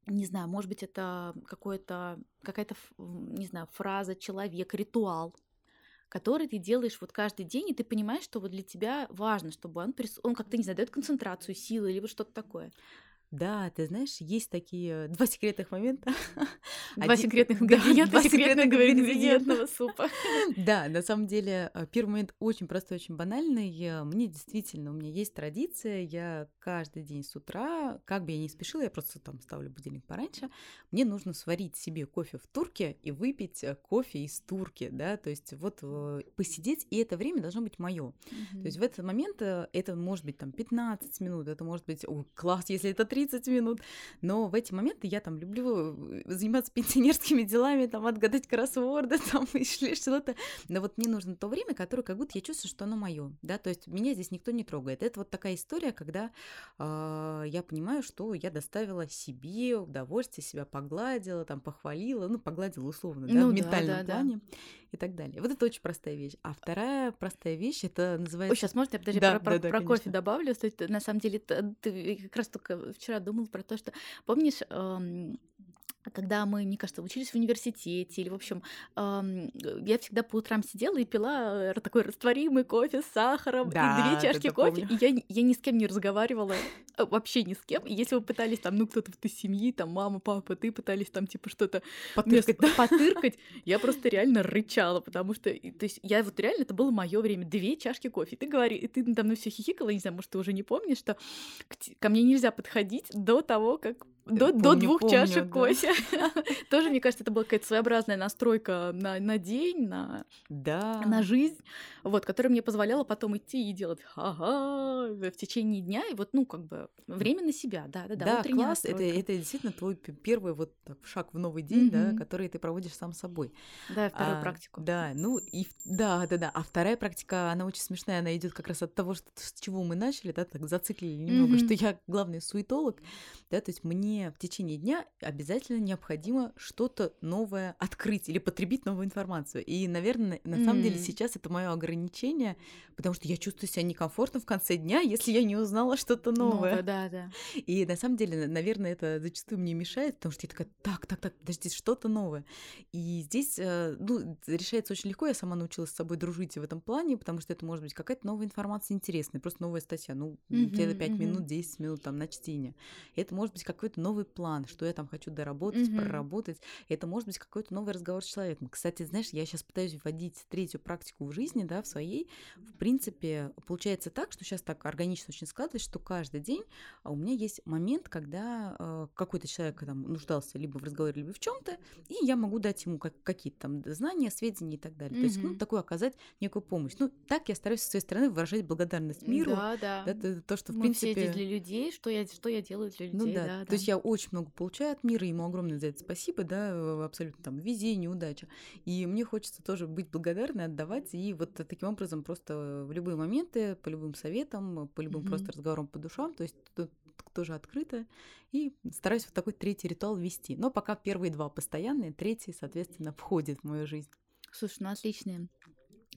не знаю, может быть, это какое-то, какая-то, не знаю, фраза, человек, ритуал, который ты делаешь вот каждый день, и ты понимаешь, что вот для тебя важно, чтобы он, прис... он как-то, не знаю, дает концентрацию, силы или вот что-то такое. Да, ты знаешь, есть такие два секретных момента. Два секретных ингредиента секретного ингредиентного супа. Да, на самом деле, э, первый момент очень простой, очень банальный. Мне действительно, у меня есть традиция, я каждый день с утра, как бы я ни спешила, я просто там ставлю будильник пораньше, мне нужно сварить себе кофе в турке и выпить э, кофе из турки, да, то есть вот э, посидеть, и это время должно быть мое. То есть в этот момент это может быть там 15 минут, это может быть, о, класс, если это 30 минут. Но в эти моменты я там люблю э, заниматься пенсионерскими делами, там отгадать кроссворды, там или что-то. Но вот мне нужно то время, которое как будто я чувствую, что оно мое, да, то есть меня здесь никто не трогает. Это вот такая история, когда э, я понимаю, что я доставила себе удовольствие, себя погладила, там похвалила, ну погладила условно, да, ну, в ментальном да, да, плане. Да и так далее. Вот это очень простая вещь. А вторая простая вещь, это называется... Ой, сейчас, может, я подожди, да, про, да, про, да, про кофе добавлю? То есть, на самом деле, ты, ты как раз только вчера думал про то, что, помнишь, эм, когда мы, мне кажется, учились в университете, или, в общем, эм, я всегда по утрам сидела и пила э, такой растворимый кофе с сахаром, да, и две чашки кофе, помню. и я, я ни с кем не разговаривала, э, вообще ни с кем. И если вы пытались там, ну, кто-то из семьи, там, мама, папа, ты пытались там, типа, что-то потыркать, да? потыркать, я просто реально рычала, потому что, то есть, я вот реально, это было мое время, две чашки кофе. И ты говори, и ты там на все хихикала, не знаю, может, ты уже не помнишь, что ко мне нельзя подходить до того, как до, помню, до двух помню, чашек да. кофе. Тоже, мне кажется, это была какая-то своеобразная настройка на, на день, на, да. на жизнь, вот, которая мне позволяла потом идти и делать ага в течение дня. И вот, ну, как бы время на себя, да, да, да. Да, класс. Это, это действительно твой первый вот так, шаг в новый день, mm-hmm. да, который ты проводишь сам собой. Да, вторую а, практику. Да, ну и да, да, да. А вторая практика, она очень смешная, она идет как раз от того, что, с чего мы начали, да, так зациклили немного, mm-hmm. что я главный суетолог, да, то есть мне мне в течение дня обязательно необходимо что-то новое открыть или потребить новую информацию. И, наверное, на mm-hmm. самом деле сейчас это мое ограничение, потому что я чувствую себя некомфортно в конце дня, если я не узнала что-то новое. Новое, да, да. И на самом деле, наверное, это зачастую мне мешает, потому что я такая, так, так, так, подожди, что-то новое. И здесь, э, ну, решается очень легко. Я сама научилась с собой дружить в этом плане, потому что это может быть какая-то новая информация интересная, просто новая статья. Ну, mm-hmm, где-то 5 mm-hmm. минут, 10 минут там на чтение. Это может быть какой-то новый план, что я там хочу доработать, mm-hmm. проработать. Это может быть какой-то новый разговор с человеком. Кстати, знаешь, я сейчас пытаюсь вводить третью практику в жизни, да, в своей. В принципе, получается так, что сейчас так органично очень складывается, что каждый день а, у меня есть момент, когда э, какой-то человек там нуждался либо в разговоре, либо в чем-то, и я могу дать ему как, какие-то там знания, сведения и так далее. Mm-hmm. То есть, ну, такую оказать некую помощь. Ну, так я стараюсь со своей стороны выражать благодарность миру. Да, да. да то, что, в Мы принципе... все здесь для людей, что я, что я делаю для ну людей. Ну, да. да то да. есть я очень много получаю от мира, ему огромное за это спасибо, да, абсолютно там везение, удача. И мне хочется тоже быть благодарной, отдавать, и вот таким образом просто в любые моменты, по любым советам, по любым mm-hmm. просто разговорам по душам, то есть тут тоже открыто, и стараюсь вот такой третий ритуал вести. Но пока первые два постоянные, третий, соответственно, входит в мою жизнь. Слушай, ну отличные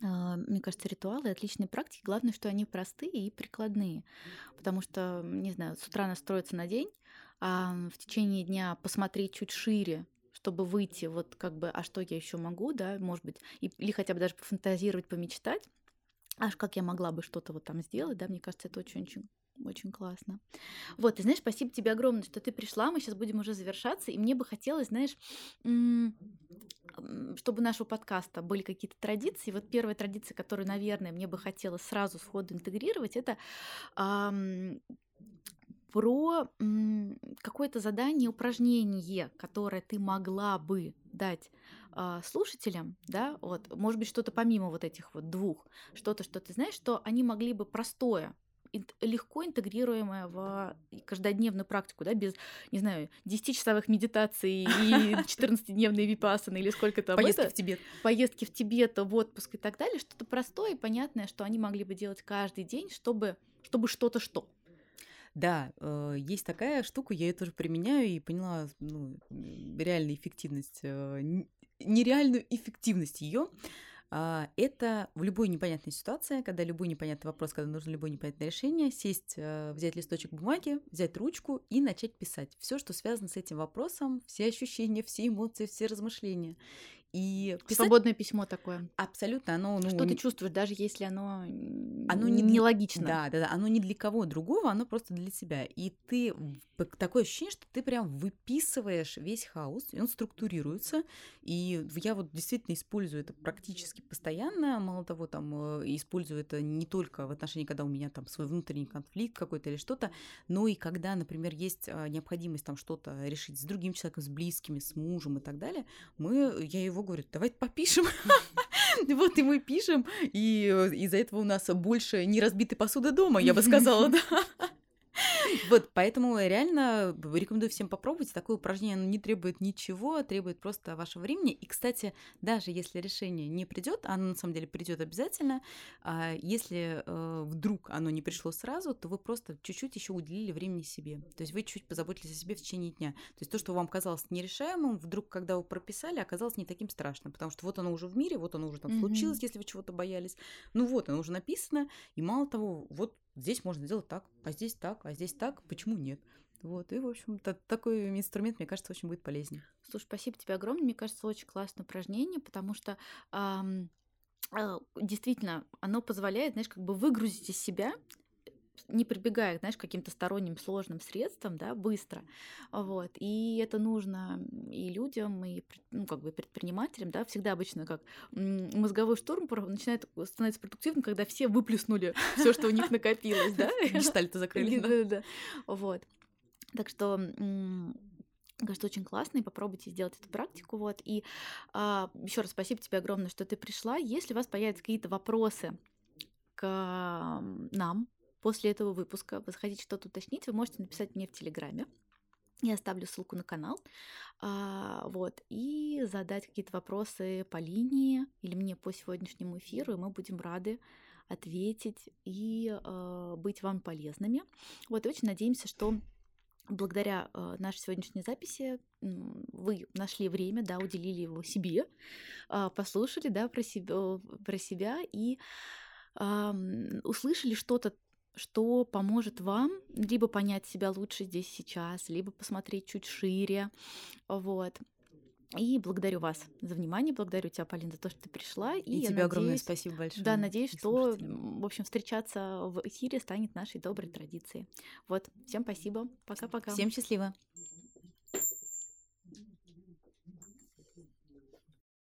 а, мне кажется, ритуалы, отличные практики. Главное, что они простые и прикладные. Потому что, не знаю, с утра настроиться на день, а в течение дня посмотреть чуть шире, чтобы выйти, вот как бы, а что я еще могу, да, может быть, или хотя бы даже пофантазировать, помечтать, аж как я могла бы что-то вот там сделать, да, мне кажется, это очень-очень очень классно. Вот, ты знаешь, спасибо тебе огромное, что ты пришла. Мы сейчас будем уже завершаться. И мне бы хотелось, знаешь, чтобы у нашего подкаста были какие-то традиции. Вот первая традиция, которую, наверное, мне бы хотелось сразу сходу интегрировать, это про какое-то задание, упражнение, которое ты могла бы дать э, слушателям, да, вот, может быть, что-то помимо вот этих вот двух, что-то, что ты знаешь, что они могли бы простое легко интегрируемое в каждодневную практику, да, без, не знаю, 10-часовых медитаций и 14-дневной випасаны или сколько там. Поездки это, в Тибет. Поездки в Тибет, в отпуск и так далее. Что-то простое и понятное, что они могли бы делать каждый день, чтобы, чтобы что-то что. Да, э, есть такая штука, я ее тоже применяю и поняла ну, реальную эффективность, э, нереальную эффективность ее. А, это в любой непонятной ситуации, когда любой непонятный вопрос, когда нужно любое непонятное решение, сесть, э, взять листочек бумаги, взять ручку и начать писать все, что связано с этим вопросом, все ощущения, все эмоции, все размышления. И писать... Свободное письмо такое. Абсолютно, оно... Ну, что ты чувствуешь, даже если оно, оно не нелогично. Да, да, да, оно не для кого другого, оно просто для тебя. И ты... Такое ощущение, что ты прям выписываешь весь хаос, и он структурируется. И я вот действительно использую это практически постоянно. Мало того, там, э, использую это не только в отношении, когда у меня там свой внутренний конфликт какой-то или что-то, но и когда, например, есть а, необходимость там что-то решить с другим человеком, с близкими, с мужем и так далее, мы, я его говорю, давай попишем. Вот и мы пишем, и из-за этого у нас больше не разбитой посуды дома, я бы сказала, да. Вот, поэтому реально рекомендую всем попробовать. Такое упражнение оно не требует ничего, требует просто вашего времени. И, кстати, даже если решение не придет, оно на самом деле придет обязательно. А если э, вдруг оно не пришло сразу, то вы просто чуть-чуть еще уделили времени себе. То есть вы чуть позаботились о себе в течение дня. То есть то, что вам казалось нерешаемым, вдруг, когда вы прописали, оказалось не таким страшным, потому что вот оно уже в мире, вот оно уже там mm-hmm. случилось, если вы чего-то боялись. Ну вот, оно уже написано, и мало того, вот здесь можно сделать так, а здесь так, а здесь так, почему нет? Вот, и, в общем, такой инструмент, мне кажется, очень будет полезнее. Слушай, спасибо тебе огромное. Мне кажется, очень классное упражнение, потому что эм, э, действительно оно позволяет, знаешь, как бы выгрузить из себя не прибегая, знаешь, к каким-то сторонним сложным средствам, да, быстро. Вот. И это нужно и людям, и ну, как бы предпринимателям, да, всегда обычно как мозговой штурм начинает становиться продуктивным, когда все выплеснули все, что у них накопилось, да. Гештальты закрыли. Да, да, Вот. Так что кажется, очень классно, и попробуйте сделать эту практику. Вот. И а, еще раз спасибо тебе огромное, что ты пришла. Если у вас появятся какие-то вопросы к нам, после этого выпуска вы хотите что-то уточнить, вы можете написать мне в Телеграме. Я оставлю ссылку на канал. А, вот, и задать какие-то вопросы по линии или мне по сегодняшнему эфиру, и мы будем рады ответить и э, быть вам полезными. Вот, и очень надеемся, что благодаря э, нашей сегодняшней записи вы нашли время, да, уделили его себе, э, послушали, да, про себя, про себя и услышали что-то что поможет вам либо понять себя лучше здесь сейчас, либо посмотреть чуть шире. Вот. И благодарю вас за внимание, благодарю тебя, Полина, за то, что ты пришла. И, и тебе надеюсь, огромное спасибо большое. Да, надеюсь, что, в общем, встречаться в эфире станет нашей доброй традицией. Вот, всем спасибо. Пока-пока. Всем счастливо.